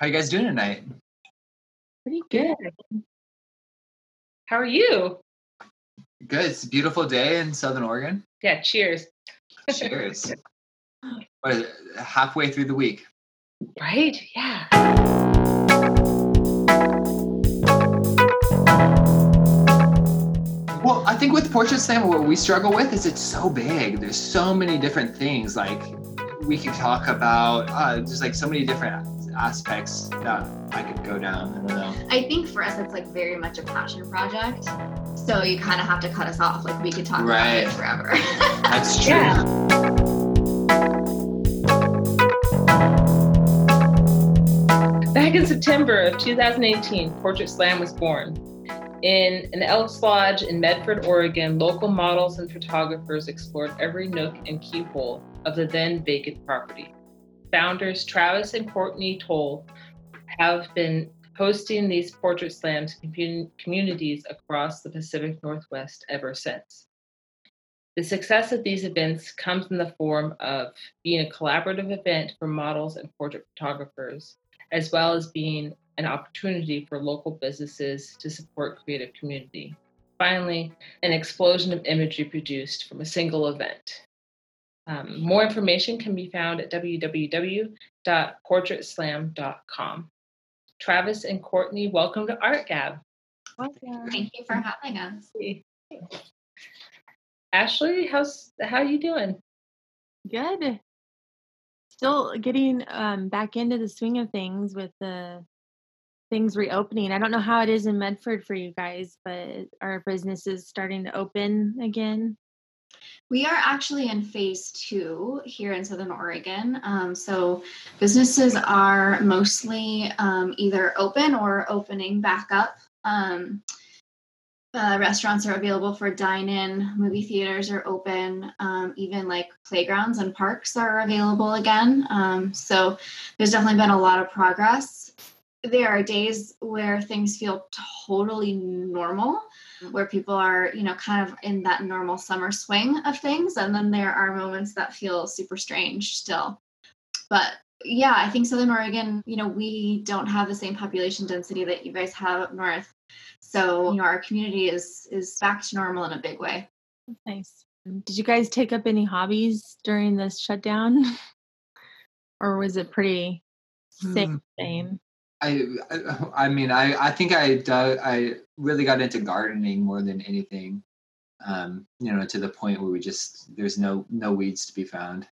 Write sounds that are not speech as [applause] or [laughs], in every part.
How you guys doing tonight? Pretty good. How are you? Good. It's a beautiful day in Southern Oregon. Yeah, cheers. Cheers. [laughs] what is it, halfway through the week. Right? Yeah. Well, I think with Portrait Slam, what we struggle with is it's so big. There's so many different things. Like we can talk about, uh, just like so many different aspects that I could go down. I don't know. I think for us, it's like very much a passion project. So you kind of have to cut us off. Like we could talk Right. about it forever. [laughs] That's true. Yeah. Back in September of 2018, Portrait Slam was born. In an Elks Lodge in Medford, Oregon, local models and photographers explored every nook and keyhole of the then vacant property. Founders Travis and Courtney Toll have been hosting these portrait slams commun- communities across the Pacific Northwest ever since. The success of these events comes in the form of being a collaborative event for models and portrait photographers, as well as being an opportunity for local businesses to support creative community. Finally, an explosion of imagery produced from a single event. Um, more information can be found at www.portraitslam.com. Travis and Courtney, welcome to Art Gab. Thank you for having us. Ashley, how's how are you doing? Good. Still getting um, back into the swing of things with the things reopening. I don't know how it is in Medford for you guys, but our business is starting to open again. We are actually in phase two here in Southern Oregon. Um, so businesses are mostly um, either open or opening back up. Um, uh, restaurants are available for dine in, movie theaters are open, um, even like playgrounds and parks are available again. Um, so there's definitely been a lot of progress. There are days where things feel totally normal where people are, you know, kind of in that normal summer swing of things. And then there are moments that feel super strange still. But yeah, I think Southern Oregon, you know, we don't have the same population density that you guys have up north. So, you know, our community is is back to normal in a big way. Nice. Did you guys take up any hobbies during this shutdown? [laughs] or was it pretty same, hmm. same? I, I, mean, I, I think I, dug, I really got into gardening more than anything. Um, you know, to the point where we just there's no no weeds to be found.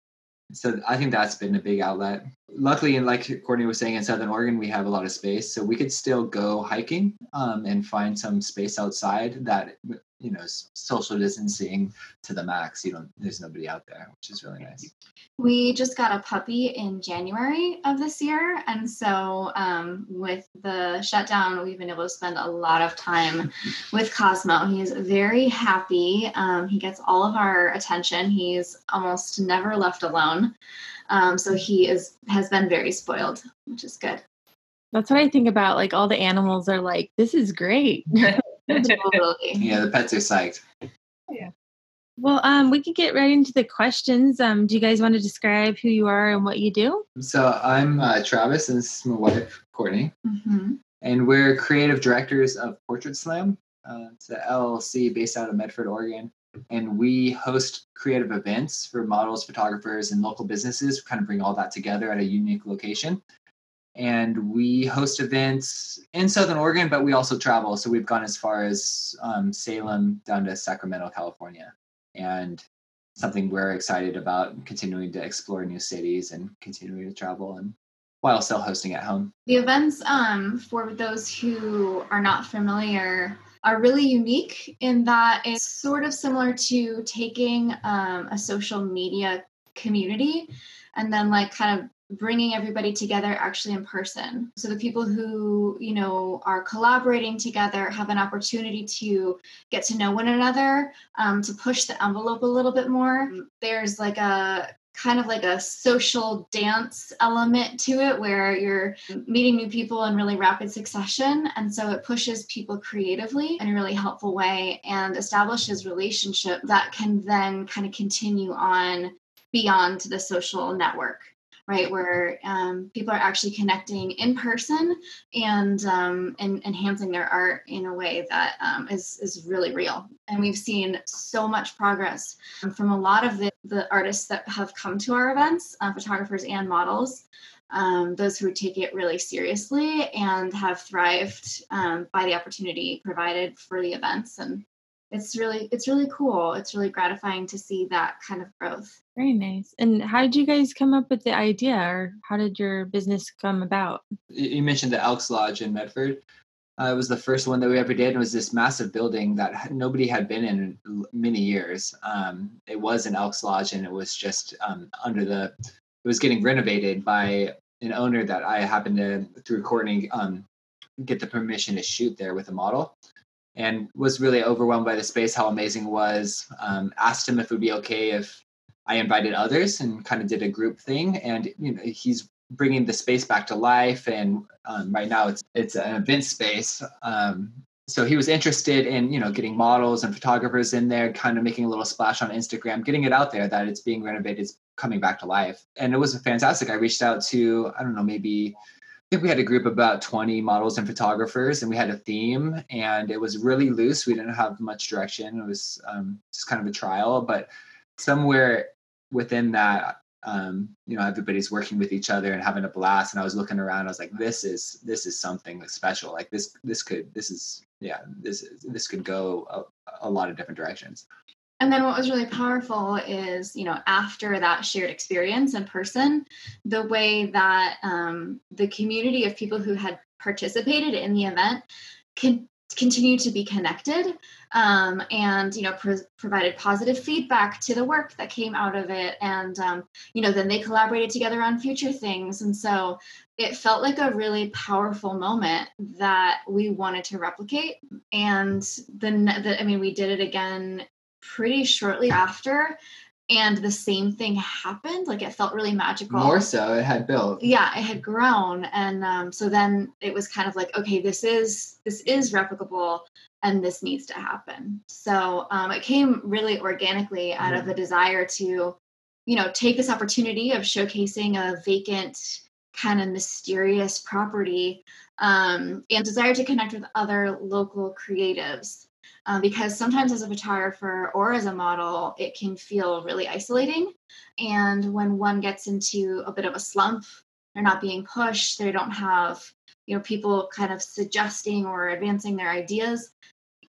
So I think that's been a big outlet. Luckily, and like Courtney was saying, in Southern Oregon we have a lot of space, so we could still go hiking um, and find some space outside that you know social distancing to the max. You don't, there's nobody out there, which is really nice. We just got a puppy in January of this year. And so, um, with the shutdown, we've been able to spend a lot of time [laughs] with Cosmo. He is very happy. Um, he gets all of our attention. He's almost never left alone. Um, so he is has been very spoiled, which is good. That's what I think about. Like all the animals are like, this is great. [laughs] Totally. Yeah, the pets are psyched. Yeah. Well, um, we could get right into the questions. Um, do you guys want to describe who you are and what you do? So I'm uh, Travis, and this is my wife Courtney. hmm and we're creative directors of Portrait Slam. Uh, it's an LLC based out of Medford, Oregon, and we host creative events for models, photographers, and local businesses. We kind of bring all that together at a unique location. And we host events in Southern Oregon, but we also travel. So we've gone as far as um, Salem down to Sacramento, California, and something we're excited about continuing to explore new cities and continuing to travel and while still hosting at home. The events, um, for those who are not familiar, are really unique in that it's sort of similar to taking um, a social media community and then like kind of bringing everybody together actually in person. So the people who you know are collaborating together have an opportunity to get to know one another um, to push the envelope a little bit more. There's like a kind of like a social dance element to it where you're meeting new people in really rapid succession. And so it pushes people creatively in a really helpful way and establishes relationship that can then kind of continue on beyond the social network right? Where um, people are actually connecting in person and, um, and enhancing their art in a way that um, is is really real. And we've seen so much progress from a lot of the, the artists that have come to our events, uh, photographers and models. Um, those who take it really seriously and have thrived um, by the opportunity provided for the events and it's really it's really cool. It's really gratifying to see that kind of growth. Very nice. And how did you guys come up with the idea or how did your business come about? You mentioned the elks lodge in medford. Uh, it was the first one that we ever did it was this massive building that nobody had been in many years. Um, it was an elks lodge and it was just um, under the it was getting renovated by an owner that i happened to through courtney um, get the permission to shoot there with a model and was really overwhelmed by the space, how amazing it was. Um, asked him if it would be okay if I invited others and kind of did a group thing. And you know, he's bringing the space back to life. And um, right now, it's it's an event space. Um, so he was interested in you know getting models and photographers in there, kind of making a little splash on Instagram, getting it out there that it's being renovated, it's coming back to life. And it was fantastic. I reached out to I don't know maybe I think we had a group of about 20 models and photographers, and we had a theme, and it was really loose. We didn't have much direction. It was um, just kind of a trial, but somewhere within that, um, you know, everybody's working with each other and having a blast. And I was looking around, I was like, this is this is something special. Like this, this could, this is, yeah, this this could go a, a lot of different directions. And then what was really powerful is, you know, after that shared experience in person, the way that um, the community of people who had participated in the event can continue to be connected um, and you know pro- provided positive feedback to the work that came out of it. And um, you know then they collaborated together on future things. And so it felt like a really powerful moment that we wanted to replicate. And then the, i mean we did it again pretty shortly after and the same thing happened. Like it felt really magical. More so it had built. Yeah it had grown and um, so then it was kind of like okay this is this is replicable and this needs to happen. So um, it came really organically out mm-hmm. of a desire to you know take this opportunity of showcasing a vacant kind of mysterious property um, and desire to connect with other local creatives um, because sometimes as a photographer or as a model, it can feel really isolating. And when one gets into a bit of a slump, they're not being pushed, they don't have you know people kind of suggesting or advancing their ideas,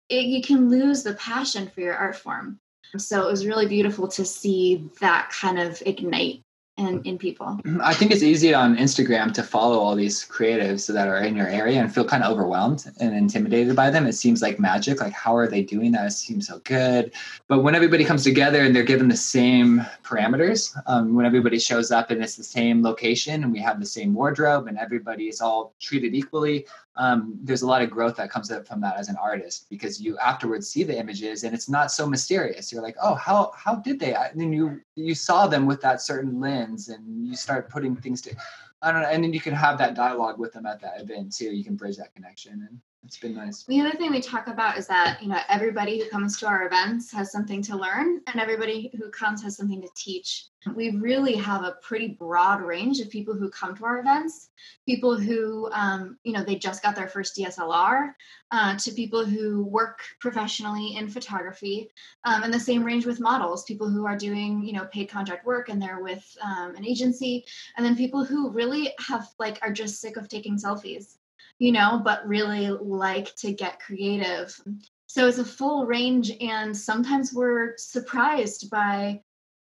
it, you can lose the passion for your art form. So it was really beautiful to see that kind of ignite in, in people. I think it's easy on Instagram to follow all these creatives that are in your area and feel kind of overwhelmed and intimidated by them. It seems like magic. Like, how are they doing that? It seems so good. But when everybody comes together and they're given the same parameters, um, when everybody shows up and it's the same location and we have the same wardrobe and everybody is all treated equally, um, there's a lot of growth that comes up from that as an artist because you afterwards see the images and it's not so mysterious. You're like, oh, how how did they? And then you you saw them with that certain lens and you start putting things to, I don't know, and then you can have that dialogue with them at that event too. You can bridge that connection and it's been nice. The other thing we talk about is that you know everybody who comes to our events has something to learn, and everybody who comes has something to teach. We really have a pretty broad range of people who come to our events. People who um, you know they just got their first DSLR, uh, to people who work professionally in photography, um, and the same range with models. People who are doing you know paid contract work and they're with um, an agency, and then people who really have like are just sick of taking selfies you know, but really like to get creative. So it's a full range, and sometimes we're surprised by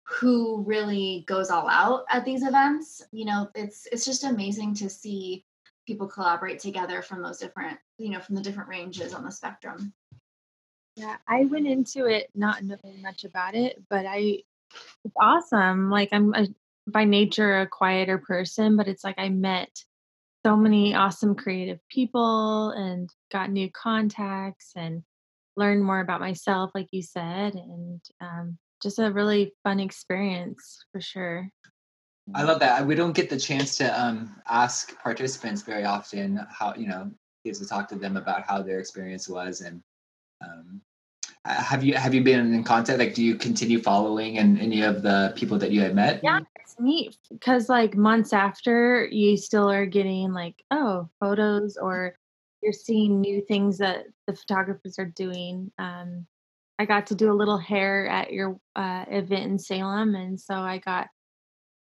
who really goes all out at these events. You know, it's it's just amazing to see people collaborate together from those different, you know, from the different ranges on the spectrum. Yeah, I went into it not knowing much about it, but I it's awesome. Like I'm a, by nature a quieter person, but it's like I met so many awesome creative people and got new contacts and learned more about myself, like you said, and um, just a really fun experience for sure. I love that. We don't get the chance to um, ask participants very often how you know get to talk to them about how their experience was and um, have you have you been in contact? Like, do you continue following and any of the people that you had met? Yeah, it's neat because like months after, you still are getting like oh photos or you're seeing new things that the photographers are doing. Um, I got to do a little hair at your uh, event in Salem, and so I got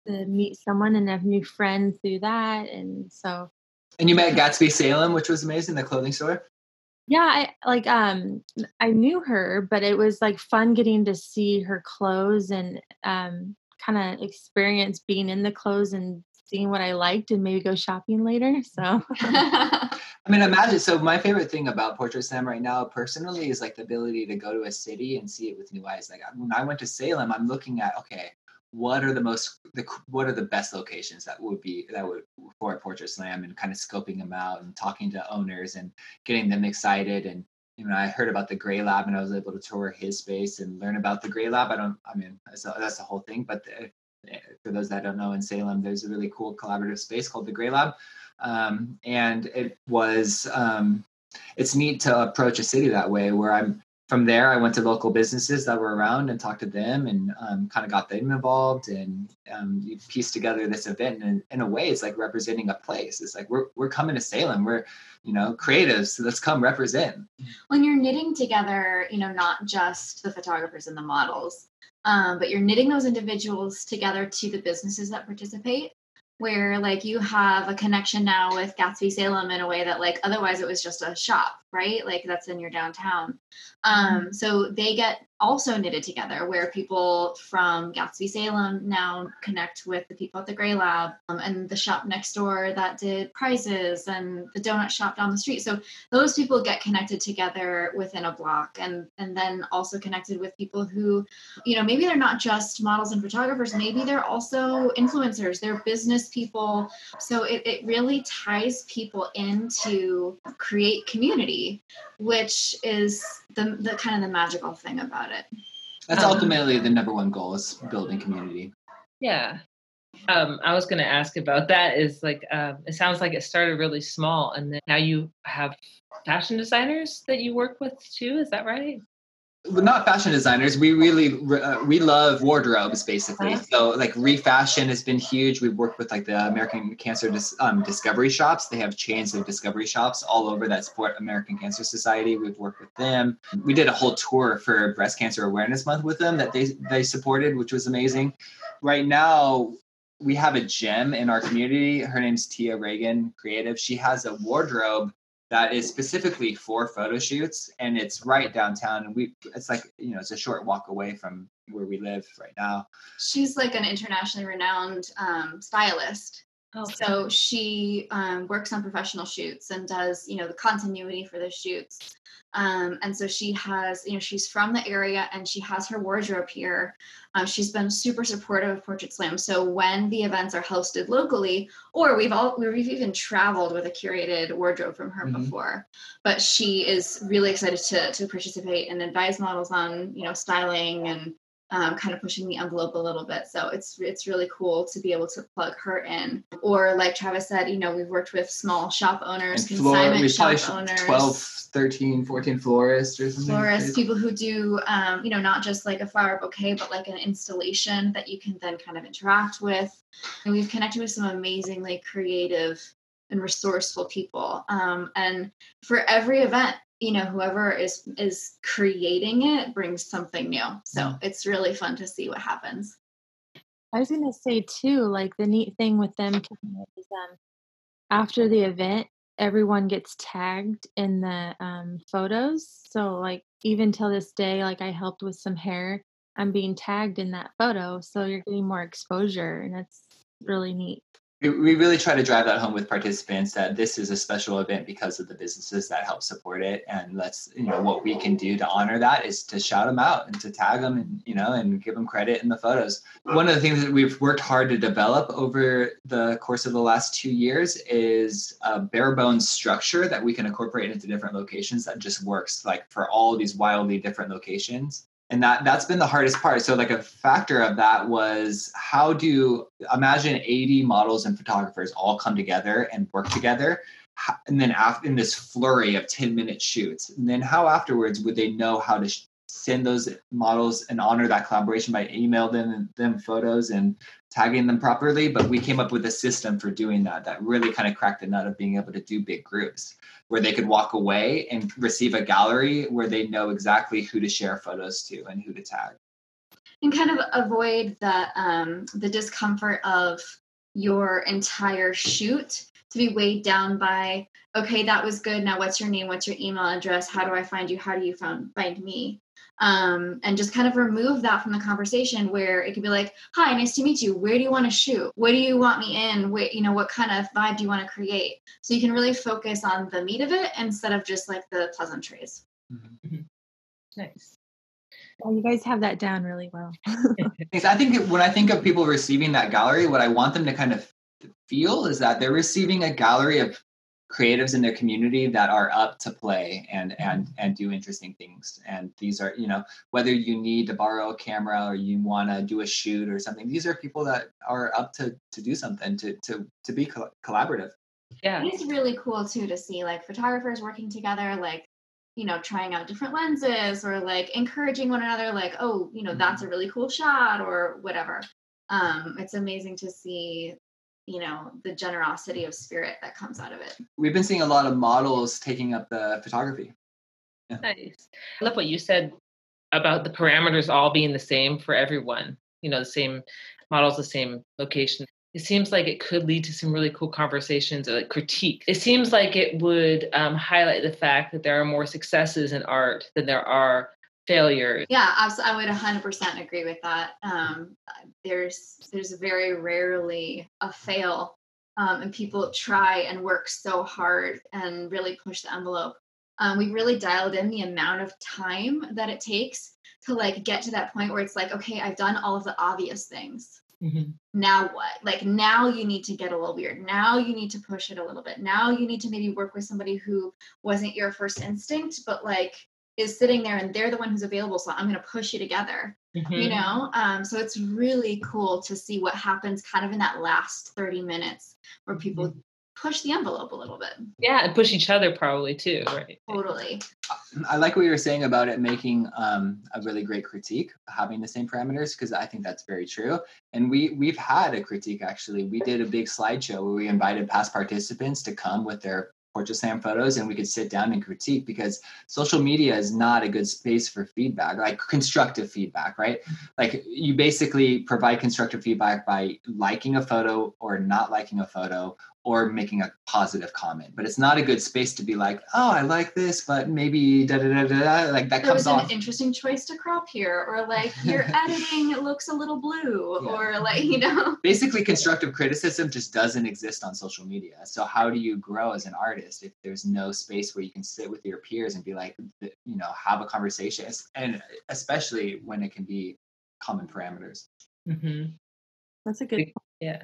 to meet someone and have new friends through that, and so. And you met Gatsby Salem, which was amazing, the clothing store. Yeah, I like um I knew her, but it was like fun getting to see her clothes and um kind of experience being in the clothes and seeing what I liked and maybe go shopping later. So [laughs] I mean, imagine. So my favorite thing about Portrait Slam right now, personally, is like the ability to go to a city and see it with new eyes. Like when I went to Salem, I'm looking at okay, what are the most the what are the best locations that would be that would for a Portrait Slam and kind of scoping them out and talking to owners and getting them excited and you know, I heard about the Gray Lab and I was able to tour his space and learn about the Gray Lab. I don't, I mean, that's, that's the whole thing. But the, for those that don't know, in Salem, there's a really cool collaborative space called the Gray Lab um, and it was um, it's neat to approach a city that way where i'm from there i went to local businesses that were around and talked to them and um, kind of got them involved and um, you piece together this event and in a way it's like representing a place. It's like we're, we're coming to salem. We're you know creatives so let's come represent. When you're knitting together you know not just the photographers and the models um, but you're knitting those individuals together to the businesses that participate where like you have a connection now with Gatsby Salem in a way that like otherwise it was just a shop, right? Like that's in your downtown. Um, mm-hmm. so they get also knitted together where people from Gatsby Salem now connect with the people at the Gray Lab um, and the shop next door that did prizes and the donut shop down the street. So those people get connected together within a block and and then also connected with people who, you know, maybe they're not just models and photographers, maybe they're also influencers, they're business people. So it, it really ties people into create community, which is the, the kind of the magical thing about it. That's um, ultimately the number one goal is building community. Yeah. Um, I was going to ask about that. Is like um, it sounds like it started really small, and then now you have fashion designers that you work with too. Is that right? Not fashion designers we really uh, we love wardrobes basically. Uh-huh. so like refashion has been huge. We've worked with like the american cancer Dis- um, discovery shops. They have chains of discovery shops all over that support american cancer society. We've worked with them. We did a whole tour for breast cancer awareness month with them that they they supported which was amazing. Right now we have a gem in our community. Her name's tia reagan creative. She has a wardrobe that is specifically for photo shoots and it's right downtown and we it's like you know it's a short walk away from where we live right now. She's like an internationally renowned um, stylist oh, so she um, works on professional shoots and does you know the continuity for the shoots um, and so she has, you know, she's from the area and she has her wardrobe here. Uh, she's been super supportive of Portrait Slam. So when the events are hosted locally, or we've all we've even traveled with a curated wardrobe from her mm-hmm. before, but she is really excited to to participate and advise models on you know styling and um, kind of pushing the envelope a little bit. So it's it's really cool to be able to plug her in. Or like Travis said, you know, we've worked with small shop owners, and consignment shop owners, 12, 13, 14 florists or something. Florists, people who do, um, you know, not just like a flower bouquet, but like an installation that you can then kind of interact with. And we've connected with some amazingly creative and resourceful people. Um, and for every event, you know whoever is is creating it brings something new. So mm. it's really fun to see what happens. I was going to say too like the neat thing with them is um after the event everyone gets tagged in the um photos. So like even till this day like i helped with some hair i'm being tagged in that photo. So you're getting more exposure and it's really neat we really try to drive that home with participants that this is a special event because of the businesses that help support it. And let's you know what we can do to honor that is to shout them out and to tag them and you know and give them credit in the photos. One of the things that we've worked hard to develop over the course of the last two years is a bare bones structure that we can incorporate into different locations that just works like for all these wildly different locations and that that's been the hardest part. So like a factor of that was how do imagine 80 models and photographers all come together and work together and then after in this flurry of 10 minute shoots. And then how afterwards would they know how to sh- send those models and honor that collaboration by email them them photos and tagging them properly. But we came up with a system for doing that that really kind of cracked the nut of being able to do big groups where they could walk away and receive a gallery where they know exactly who to share photos to and who to tag. And kind of avoid the um, the discomfort of your entire shoot to be weighed down by okay that was good now what's your name what's your email address how do i find you how do you find find me um, and just kind of remove that from the conversation where it could be like hi nice to meet you. Where do you want to shoot? What do you want me in? What you know what kind of vibe do you want to create? So you can really focus on the meat of it instead of just like the pleasantries. Mm-hmm. nice. Well, you guys have that down really well. [laughs] I think when I think of people receiving that gallery, what I want them to kind of feel is that they're receiving a gallery of creatives in their community that are up to play and and and do interesting things. And these are you know whether you need to borrow a camera or you want to do a shoot or something these are people that are up to to do something to to to be co- collaborative. Yeah. It's really cool too to see like photographers working together like you know trying out different lenses or like encouraging one another like oh you know that's a mm-hmm. really cool shot or whatever. Um it's amazing to see you know the generosity of spirit that comes out of it we've been seeing a lot of models taking up the photography yeah. nice i love what you said about the parameters all being the same for everyone you know the same models the same location it seems like it could lead to some really cool conversations or like critique. It seems like it would um, highlight the fact that there are more successes in art than there are failures. Yeah, absolutely. I would 100% agree with that. Um, there's there's very rarely a fail, um, and people try and work so hard and really push the envelope. Um, we really dialed in the amount of time that it takes to like get to that point where it's like, okay, I've done all of the obvious things Mm-hmm. Now what? Like now you need to get a little weird. Now you need to push it a little bit. Now you need to maybe work with somebody who wasn't your first instinct, but like is sitting there and they're the one who's available. So I'm going to push you together. Mm-hmm. You know, um, so it's really cool to see what happens kind of in that last 30 minutes where people mm-hmm push the envelope a little bit. Yeah, and push each other probably too, right? Totally. I like what you were saying about it making um, a really great critique, having the same parameters, because I think that's very true. And we we've had a critique actually. We did a big slideshow where we invited past participants to come with their portrait slam photos and we could sit down and critique because social media is not a good space for feedback like constructive feedback right? Mm-hmm. Like you basically provide constructive feedback by liking a photo or not liking a photo or making a positive comment. But it's not a good space to be like, oh, I like this, but maybe da da da da. Like that there comes was off. an interesting choice to crop here, or like [laughs] your editing looks a little blue, yeah. or like you know. [laughs] Basically, constructive criticism just doesn't exist on social media. So how do you grow as an artist if there's no space where you can sit with your peers and be like, you know, have a conversation, and especially when it can be common parameters. Mm-hmm. That's a good. Yeah.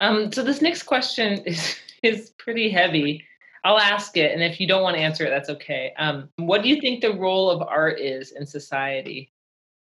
Um, so this next question [laughs] is is pretty heavy. I'll ask it, and if you don't want to answer it, that's okay. Um, what do you think the role of art is in society?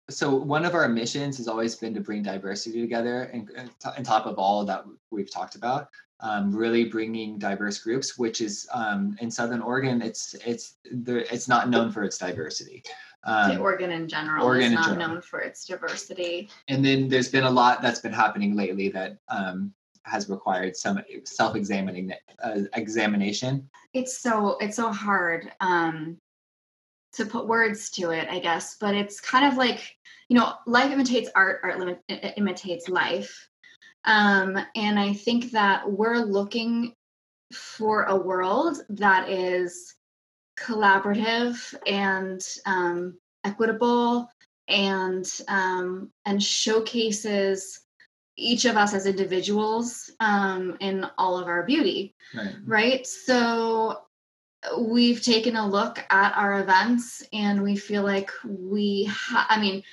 So one of our missions has always been to bring diversity together, and, on top of all that we've talked about, um, really bringing diverse groups. Which is um, in Southern Oregon, it's it's there, it's not known for its diversity. Um, Oregon in general Oregon is not known for its diversity. And then there's been a lot that's been happening lately that um, has required some self-examining uh, examination. It's so it's so hard um to put words to it i guess but it's kind of like you know life imitates art art limit, imitates life. Um and i think that we're looking for a world that is collaborative and um, equitable and um, and showcases each of us as individuals um, in all of our beauty, right. right? So we've taken a look at our events and we feel like we, ha- I mean,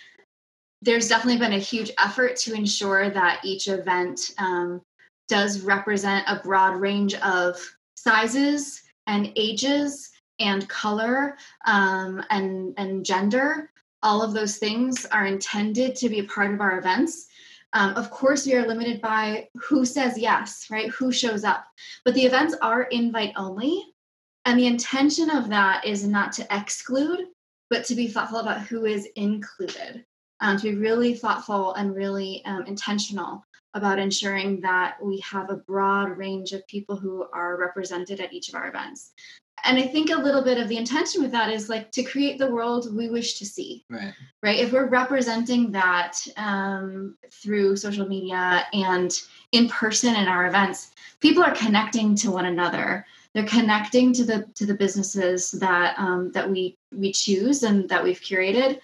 there's definitely been a huge effort to ensure that each event um, does represent a broad range of sizes and ages and color um, and and gender all of those things are intended to be a part of our events um, of course, we are limited by who says yes, right? Who shows up. But the events are invite only. And the intention of that is not to exclude, but to be thoughtful about who is included, um, to be really thoughtful and really um, intentional about ensuring that we have a broad range of people who are represented at each of our events. And I think a little bit of the intention with that is like to create the world we wish to see. Right. Right. If we're representing that um, through social media and in person in our events, people are connecting to one another. They're connecting to the to the businesses that um, that we we choose and that we've curated.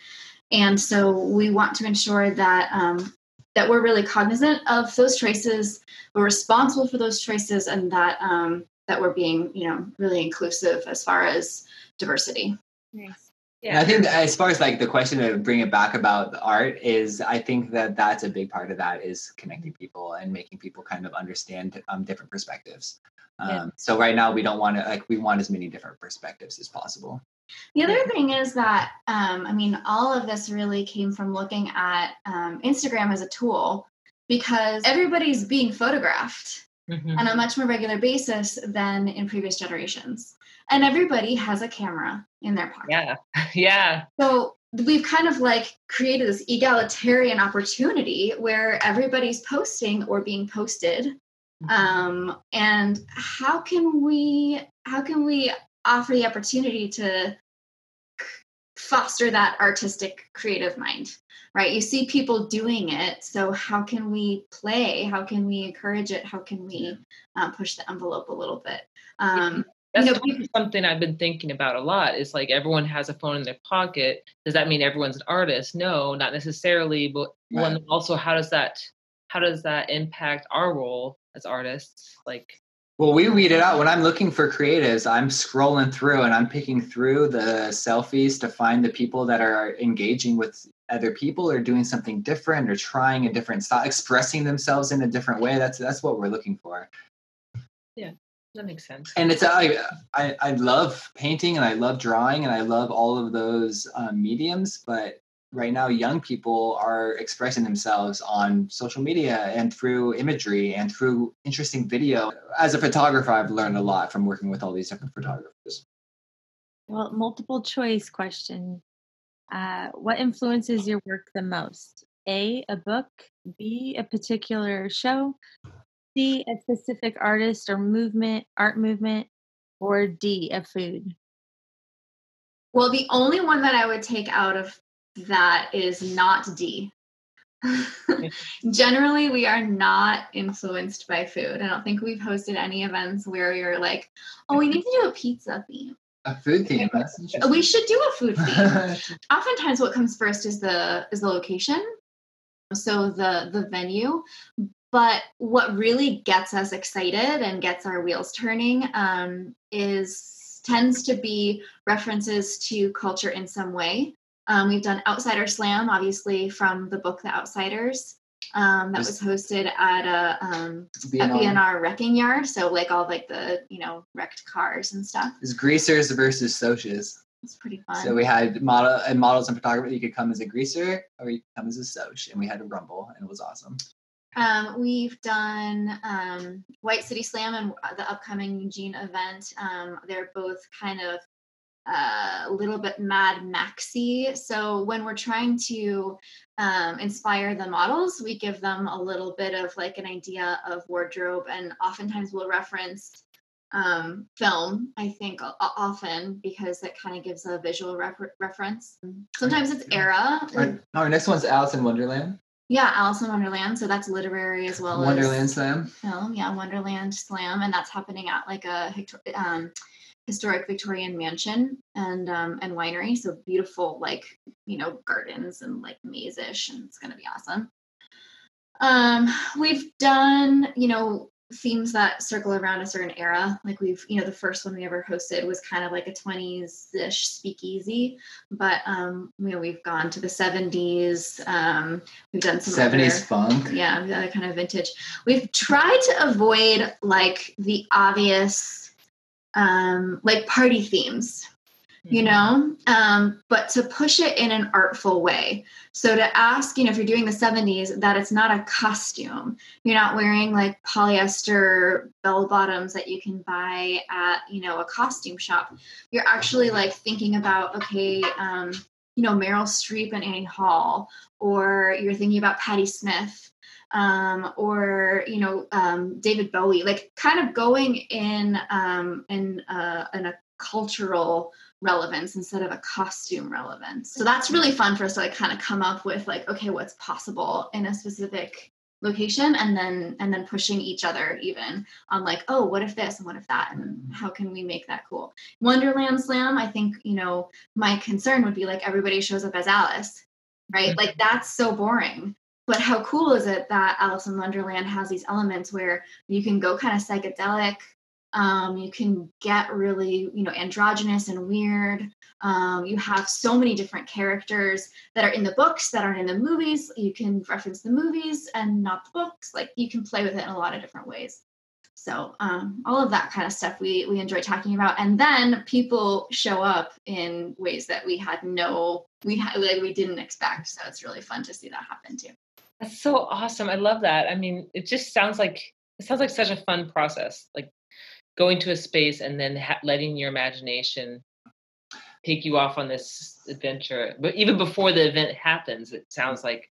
And so we want to ensure that um, that we're really cognizant of those choices, we're responsible for those choices, and that um, that we're being, you know, really inclusive as far as diversity. Nice. Yeah. I think as far as like the question to bring it back about the art is, I think that that's a big part of that is connecting people and making people kind of understand um, different perspectives. Um, yeah. So right now we don't want to like we want as many different perspectives as possible. The other thing is that, um, I mean, all of this really came from looking at um, Instagram as a tool because everybody's being photographed mm-hmm. on a much more regular basis than in previous generations. And everybody has a camera in their pocket. Yeah. [laughs] Yeah. So we've kind of like created this egalitarian opportunity where everybody's posting or being posted. Mm-hmm. Um, and how can we how can we offer the opportunity to foster that artistic creative mind right you see people doing it so how can we play how can we encourage it how can we um, push the envelope a little bit um, that's you know, something I've been thinking about a lot. Is like everyone has a phone in their pocket. Does that mean everyone's an artist? No, not necessarily. But right. one also, how does that how does that impact our role as artists? Like, well, we weed it out. When I'm looking for creatives, I'm scrolling through and I'm picking through the selfies to find the people that are engaging with other people or doing something different or trying a different style, expressing themselves in a different way. That's that's what we're looking for. Yeah, that makes sense. And it's I I, I love painting and I love drawing and I love all of those um, mediums, but right now young people are expressing themselves on social media and through imagery and through interesting video. As a photographer i've learned a lot from working with all these different photographers. Well multiple choice question. Uh, what influences your work the most? A a book b a particular show c a specific artist or movement art movement or d a food? Well, the only one that I would take out of that is not D. [laughs] Generally, we are not influenced by food. I don't think we've hosted any events where we are like, oh, we need to do a pizza theme. A food theme. We should do a food theme. [laughs] Oftentimes, what comes first is the is the location, so the the venue. But what really gets us excited and gets our wheels turning um, is tends to be references to culture in some way. Um, we've done Outsider Slam, obviously from the book The Outsiders. Um, that was hosted at a um, B&R. B&R wrecking yard. So like all like the you know wrecked cars and stuff. It's greasers versus Socs. It's pretty fun. So we had model and models and photography. You could come as a greaser or you could come as a Soc, and we had a rumble, and it was awesome. Um, we've done um, White City Slam and the upcoming Eugene event. Um, they're both kind of a little bit Mad Maxy. So when we're trying to um, inspire the models, we give them a little bit of like an idea of wardrobe, and oftentimes we'll reference um, film. I think often because it kind of gives a visual refer- reference. Sometimes it's era. Our, our next one's Alice in Wonderland. Yeah, Alice in Wonderland. So that's literary as well as Wonderland as Slam. Film, yeah, Wonderland Slam, and that's happening at like a um, historic Victorian mansion and um, and winery. So beautiful, like you know, gardens and like maze-ish, and it's gonna be awesome. Um, we've done you know themes that circle around a certain era. Like we've you know the first one we ever hosted was kind of like a 20s-ish speakeasy, but um, you know we've gone to the 70s. Um, we've done some 70s other, funk. Yeah, the other kind of vintage. We've tried to avoid like the obvious um, like party themes you know? Um, but to push it in an artful way. So to ask you know if you're doing the 70s that it's not a costume. You're not wearing like polyester bell bottoms that you can buy at you know a costume shop. You're actually like thinking about okay um, you know meryl streep and annie hall or you're thinking about patti smith um, or you know um, David Bowie, like kind of going in um, in uh, in a cultural relevance instead of a costume relevance. So that's really fun for us to like kind of come up with like, okay, what's possible in a specific location and then and then pushing each other even on like oh what if this and what if that and how can we make that cool? Wonderland slam i think you know my concern would be like everybody shows up as alice right? Like that's so boring but how cool is it that alice in wonderland has these elements where you can go kind of psychedelic um, you can get really, you know, androgynous and weird. Um, you have so many different characters that are in the books that aren't in the movies. You can reference the movies and not the books. Like you can play with it in a lot of different ways. So um, all of that kind of stuff we we enjoy talking about, and then people show up in ways that we had no we had like we didn't expect. So it's really fun to see that happen too. That's so awesome. I love that. I mean, it just sounds like it sounds like such a fun process. Like going to a space and then ha- letting your imagination take you off on this adventure. But even before the event happens, it sounds like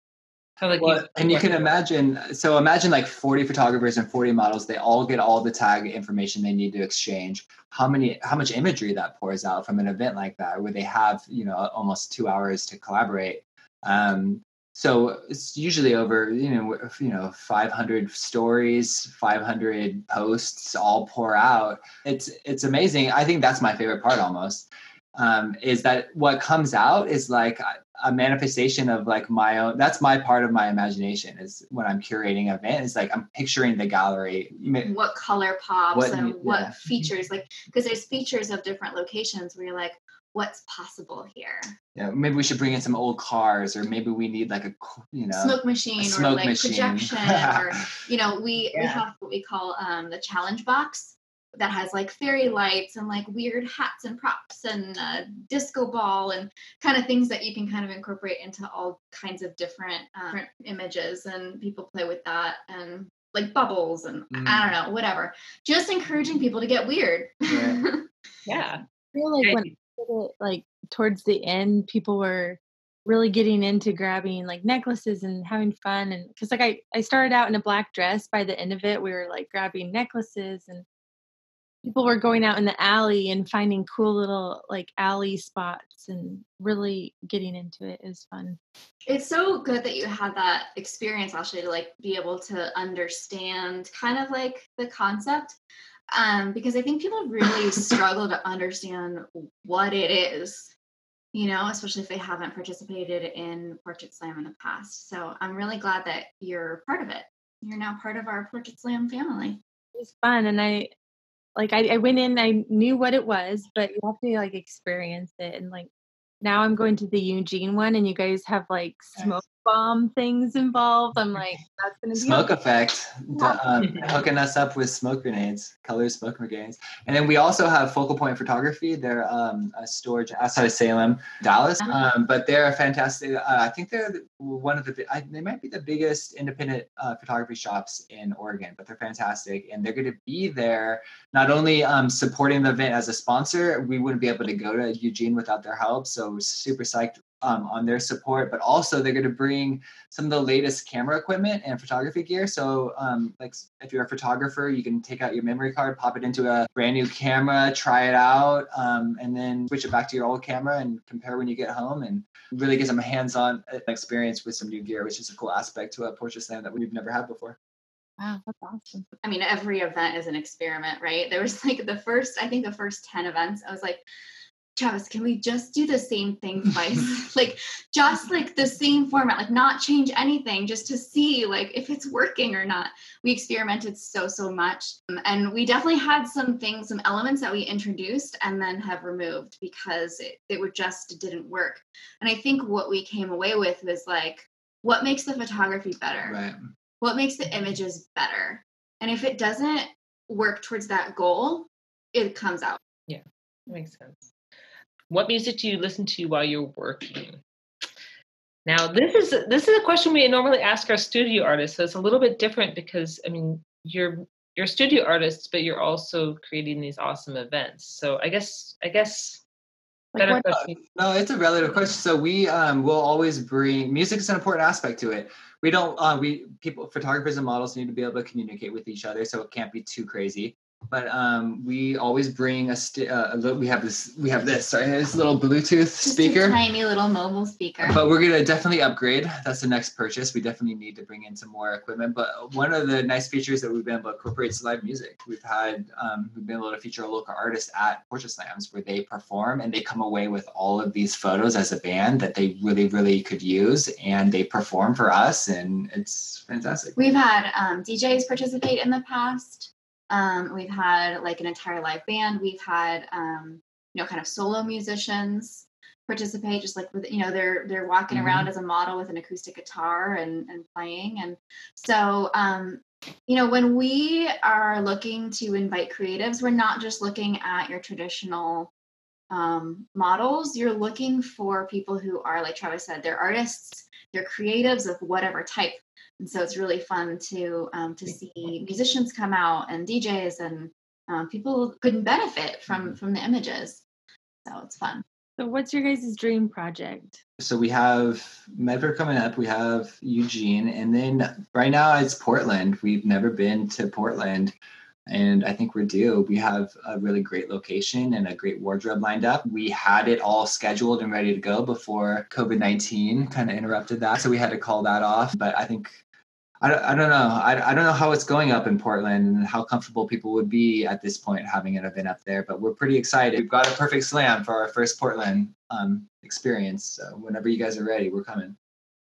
sounds like well, and you can imagine. So imagine like forty photographers and forty models. They all get all the tag information they need to exchange. How many? How much imagery that pours out from an event like that, where they have you know almost two hours to collaborate. Um, so it's usually over you know you know 500 stories 500 posts all pour out. It's it's amazing. I think that's my favorite part almost um, is that what comes out is like a manifestation of like my own that's my part of my imagination is when i'm curating an event is like i'm picturing the gallery. What color pops what, and what yeah. features like because there's features of different locations where you're like what's possible here. Yeah, maybe we should bring in some old cars, or maybe we need like a you know smoke machine smoke or like machine. projection, [laughs] or you know we yeah. we have what we call um, the challenge box that has like fairy lights and like weird hats and props and a disco ball and kind of things that you can kind of incorporate into all kinds of different, uh, different images and people play with that and like bubbles and mm. I don't know whatever. Just encouraging people to get weird. Yeah. [laughs] yeah. I feel like when it, like towards the end, people were really getting into grabbing like necklaces and having fun and because like I, I started out in a black dress by the end of it we were like grabbing necklaces and people were going out in the alley and finding cool little like alley spots and really getting into it. Was fun. It's so good that you had that experience actually to like be able to understand kind of like the concept um, because I think people really struggle to understand what it is, you know, especially if they haven't participated in Portrait Slam in the past. So I'm really glad that you're part of it. You're now part of our Portrait Slam family. It was fun, and I like I, I went in, I knew what it was, but you have to like experience it and like now I'm going to the Eugene one, and you guys have like smoke bomb things involved. I'm like, [laughs] that's gonna be smoke effect, um, [laughs] hooking us up with smoke grenades, color smoke grenades, and then we also have Focal Point Photography. They're um, a storage outside of Salem, Dallas, uh-huh. um, but they're a fantastic. Uh, I think they're one of the. I, they might be the biggest independent uh, photography shops in Oregon, but they're fantastic, and they're going to be there not only um, supporting the event as a sponsor. We wouldn't be able to go to Eugene without their help, so we're super psyched um, on their support, but also they're going to bring some of the latest camera equipment and photography gear. So, um, like if you're a photographer, you can take out your memory card, pop it into a brand new camera, try it out, um, and then switch it back to your old camera and compare when you get home. And really gives them a hands-on uh, experience with some new gear, which is a cool aspect to a portrait slam that we've never had before. Wow, that's awesome. I mean, every event is an experiment, right? There was like the first, I think the first 10 events, I was like, Travis, can we just do the same thing twice? [laughs] [laughs] like just like the same format, like not change anything, just to see like if it's working or not. We experimented so, so much. Um, and we definitely had some things, some elements that we introduced and then have removed because it, it were just didn't work. And I think what we came away with was like, what makes the photography better? Right. What makes the images better? And if it doesn't work towards that goal, it comes out. Yeah, makes sense. What music do you listen to while you're working? Now, this is this is a question we normally ask our studio artists. So it's a little bit different because I mean, you're you're studio artists, but you're also creating these awesome events. So I guess I guess better like question. No, it's a relative question. So we um, will always bring music is an important aspect to it. We don't uh, we people photographers and models need to be able to communicate with each other, so it can't be too crazy but um, we always bring a, st- uh, a little. We have this. We have this. Sorry, this little Bluetooth speaker. tiny little mobile speaker. But we're gonna definitely upgrade. That's the next purchase. We definitely need to bring in some more equipment. But one of the nice features that we've been able to incorporate is live music. We've had um, we've been able to feature a local artist at Portrait Slams where they perform and they come away with all of these photos as a band that they really really could use and they perform for us and it's fantastic. We've had um, DJs participate in the past. Um, we've had like an entire live band. We've had um, you know kind of solo musicians participate, just like with you know they're they're walking mm-hmm. around as a model with an acoustic guitar and and playing. And so um, you know when we are looking to invite creatives, we're not just looking at your traditional um, models. You're looking for people who are like Travis said, they're artists, they're creatives of whatever type and so it's really fun to um, to see musicians come out and DJs and um, people could benefit from mm-hmm. from the images. So it's fun. So what's your guys' dream project? So we have Medford coming up, we have Eugene, and then right now it's Portland. We've never been to Portland. And I think we're due. We have a really great location and a great wardrobe lined up. We had it all scheduled and ready to go before COVID 19 kind of interrupted that. So we had to call that off. But I think I, I don't know. I, I don't know how it's going up in Portland and how comfortable people would be at this point having an event up there, but we're pretty excited. We've got a perfect slam for our first Portland um, experience. So whenever you guys are ready, we're coming.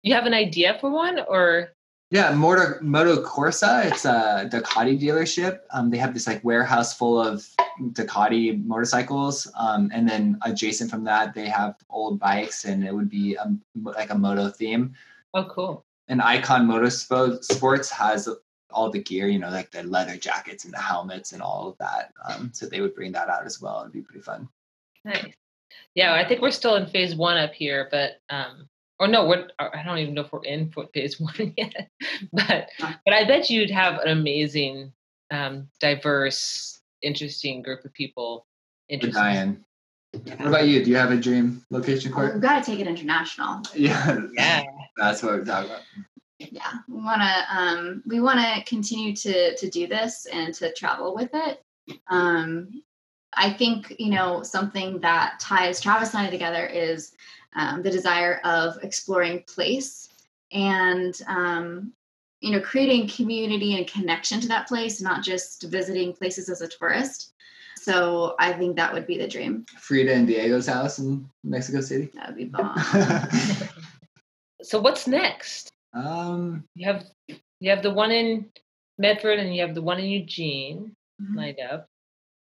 You have an idea for one or? Yeah, Moto, Moto Corsa. It's a Ducati dealership. Um, they have this like warehouse full of Ducati motorcycles. Um, and then adjacent from that, they have old bikes and it would be a, like a moto theme. Oh, cool and Icon Motorsports has all the gear, you know, like the leather jackets and the helmets and all of that. Um, so they would bring that out as well. It'd be pretty fun. Nice. Yeah, I think we're still in phase one up here, but um, or no, what I don't even know if we're in phase [laughs] one yet. but but I bet you'd have an amazing, um, diverse, interesting group of people. Interested. Yeah. What about you? Do you have a dream location for We've got to take it international. Yeah. Yeah. That's what we're talking about. Yeah, we want to um, we want to continue to to do this and to travel with it. Um, I think you know something that ties Travis and I together is um, the desire of exploring place and um, you know creating community and connection to that place, not just visiting places as a tourist. So I think that would be the dream. Frida and Diego's house in Mexico City. That would be bomb. [laughs] so what's next? Um, you have you have the one in Medford and you have the one in Eugene mm-hmm. lined up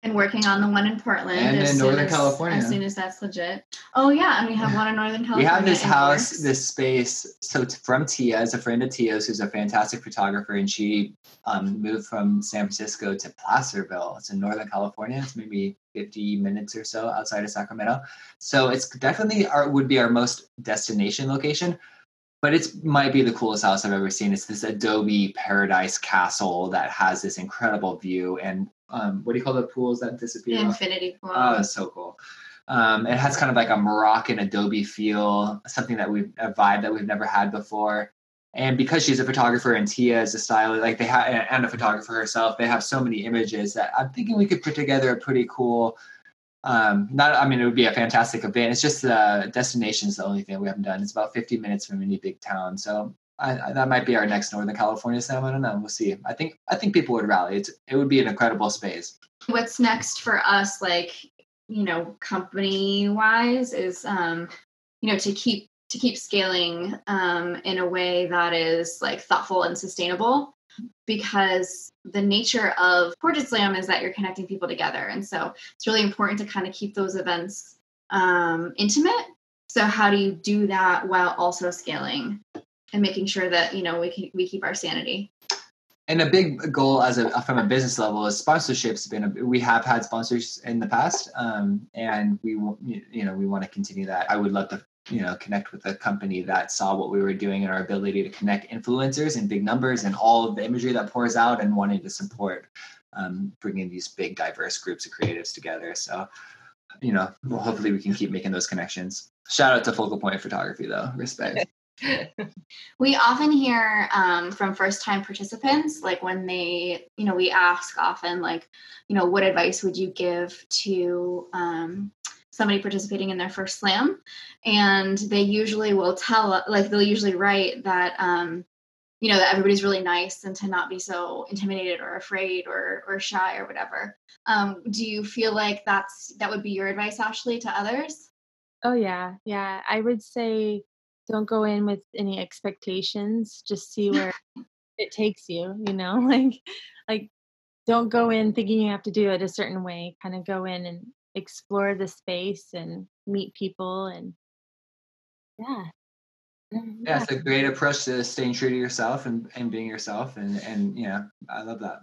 and working on the one in Portland and in Northern as, California. As soon as that's legit. Oh yeah, and we have one in Northern California. We have this house, this space. So from Tia, is a friend of Tia's, who's a fantastic photographer, and she um, moved from San Francisco to Placerville. It's in Northern California. It's maybe 50 minutes or so outside of Sacramento. So it's definitely our would be our most destination location. But it might be the coolest house I've ever seen. It's this Adobe Paradise Castle that has this incredible view and um, what do you call the pools that disappear? The infinity pool. Oh, it's so cool. Um, it has kind of like a Moroccan Adobe feel, something that we've a vibe that we've never had before. And because she's a photographer and Tia is a stylist, like they have, and a photographer herself, they have so many images that I'm thinking we could put together a pretty cool. Um, not, I mean, it would be a fantastic event. It's just the destination is the only thing we haven't done. It's about 50 minutes from any big town, so I, I, that might be our next Northern California slam. I don't know. We'll see. I think I think people would rally. It's it would be an incredible space. What's next for us, like you know, company wise, is um, you know to keep to keep scaling um, in a way that is like thoughtful and sustainable because the nature of Portrait Slam is that you're connecting people together. And so it's really important to kind of keep those events um, intimate. So, how do you do that while also scaling? and making sure that you know we can, we keep our sanity and a big goal as a from a business level is sponsorships. Been a, we have had sponsors in the past, um, and we will, you know we want to continue that. I would love to you know connect with a company that saw what we were doing and our ability to connect influencers in big numbers and all of the imagery that pours out and wanting to support um, bringing these big diverse groups of creatives together. So you know, well, hopefully we can keep making those connections. Shout out to Focal Point Photography, though. Respect. [laughs] we often hear um, from first time participants, like when they, you know, we ask often, like, you know, what advice would you give to um, somebody participating in their first slam? And they usually will tell, like, they'll usually write that, um, you know, that everybody's really nice and to not be so intimidated or afraid or, or shy or whatever. Um, do you feel like that's, that would be your advice, Ashley, to others? Oh, yeah. Yeah. I would say, don't go in with any expectations just see where [laughs] it takes you you know [laughs] like like don't go in thinking you have to do it a certain way kind of go in and explore the space and meet people and yeah mm, yeah, it's a great approach to staying true to yourself and, and being yourself and and yeah i love that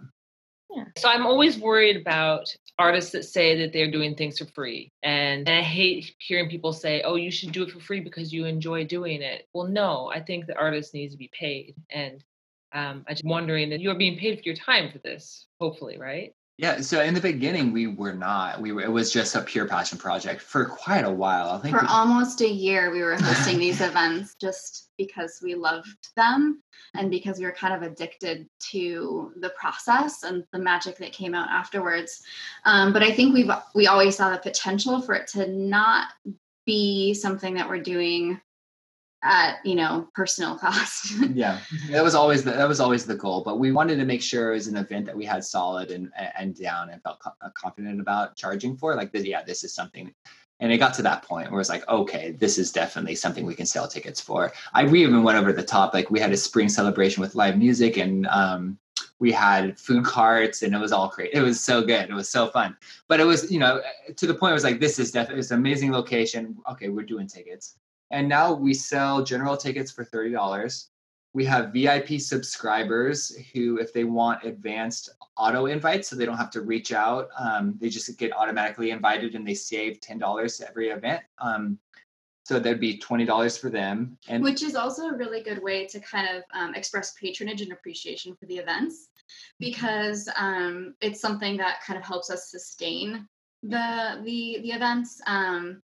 yeah. So I'm always worried about artists that say that they're doing things for free. And, and I hate hearing people say, oh, you should do it for free because you enjoy doing it. Well, no, I think the artist needs to be paid. And um, I'm just wondering that you're being paid for your time for this, hopefully, right? Yeah, so in the beginning we were not. We were, it was just a pure passion project for quite a while. I think for we, almost a year we were hosting these [laughs] events just because we loved them and because we were kind of addicted to the process and the magic that came out afterwards. Um, but I think we've we always saw the potential for it to not be something that we're doing at you know personal [laughs] cost yeah that was always the that was always the goal but we wanted to make sure it was an event that we had solid and and down and felt co- uh, confident about charging for like yeah this is something and it got to that point where it's like okay this is definitely something we can sell tickets for i we even went over the top like we had a spring celebration with live music and um we had food carts and it was all great. It was so good. It was so fun. But it was, you know, to the point it was like, this is definitely it's an amazing location. Okay, we're doing tickets. And now we sell general tickets for $30. We have VIP subscribers who, if they want advanced auto invites, so they don't have to reach out, um, they just get automatically invited and they save $10 to every event. Um, so that'd be $20 for them. And which is also a really good way to kind of um, express patronage and appreciation for the events because um, it's something that kind of helps us sustain the the the events um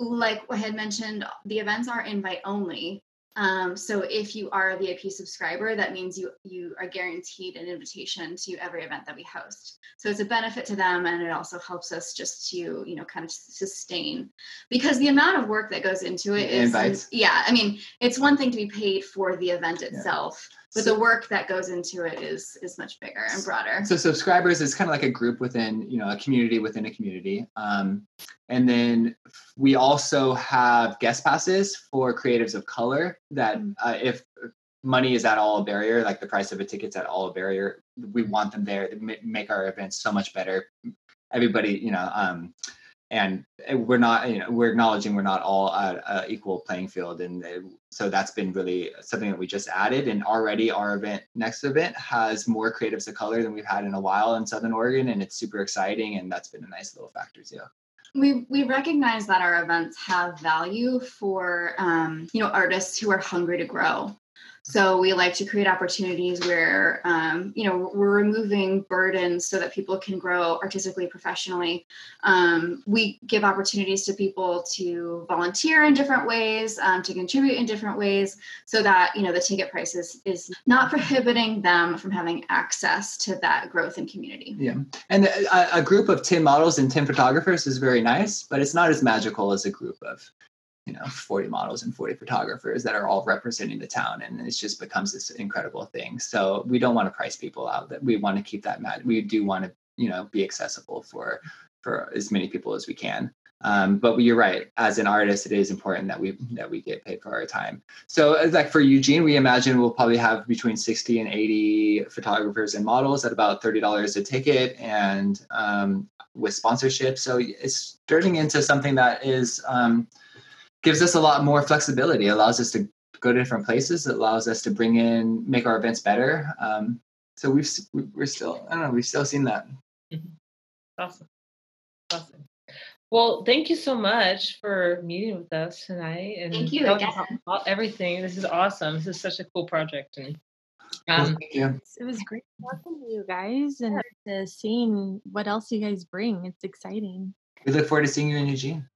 like I had mentioned, the events are invite only. Um, so if you are a VIP subscriber, that means you you are guaranteed an invitation to every event that we host. So it's a benefit to them, and it also helps us just to you know kind of sustain because the amount of work that goes into it is Invites. yeah. I mean, it's one thing to be paid for the event itself. Yeah but so, the work that goes into it is is much bigger and broader so subscribers is kind of like a group within you know a community within a community um, and then we also have guest passes for creatives of color that mm. uh, if money is at all a barrier like the price of a ticket's at all a barrier we want them there to make our events so much better everybody you know um, and we're not you know we're acknowledging we're not all at a equal playing field and so that's been really something that we just added and already our event next event has more creatives of color than we've had in a while in southern oregon and it's super exciting and that's been a nice little factor too. We we recognize that our events have value for um, you know artists who are hungry to grow so we like to create opportunities where, um, you know, we're removing burdens so that people can grow artistically, professionally. Um, we give opportunities to people to volunteer in different ways, um, to contribute in different ways, so that you know the ticket price is, is not [laughs] prohibiting them from having access to that growth and community. Yeah, and a, a group of ten models and ten photographers is very nice, but it's not as magical as a group of you know 40 models and 40 photographers that are all representing the town and it just becomes this incredible thing. So we don't want to price people out that we want to keep that mad we do want to you know be accessible for for as many people as we can. Um, but you're right as an artist it is important that we that we get paid for our time. So like for eugene we imagine we'll probably have between 60 and 80 photographers and models at about $30 a ticket and um, with sponsorship. So it's turning into something that is um, gives us a lot more flexibility. It allows us to go to different places. It allows us to bring in, make our events better. Um, so we've we- we're still I don't know we've still seen that. Awesome. Awesome. Well, thank you so much for meeting with us tonight and Thank you again. us everything. This is awesome. This is such a cool project. And um, thank you. It was great talking to you guys and to seeing what else you guys bring. It's exciting. We look forward to seeing you in Eugene.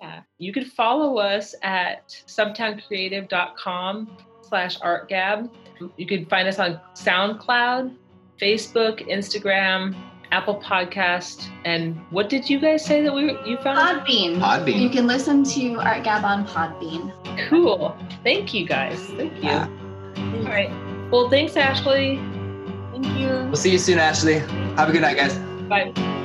Yeah, you can follow us at subtowncreative.com slash artgab. You can find us on SoundCloud, Facebook, Instagram, Apple Podcast. And what did you guys say that we you found? Podbean. Podbean. You can listen to Art Gab on Podbean. Cool. Thank you guys. Thank you. Yeah. All right. Well, thanks, Ashley. Thank you. We'll see you soon, Ashley. Have a good night, guys. Bye.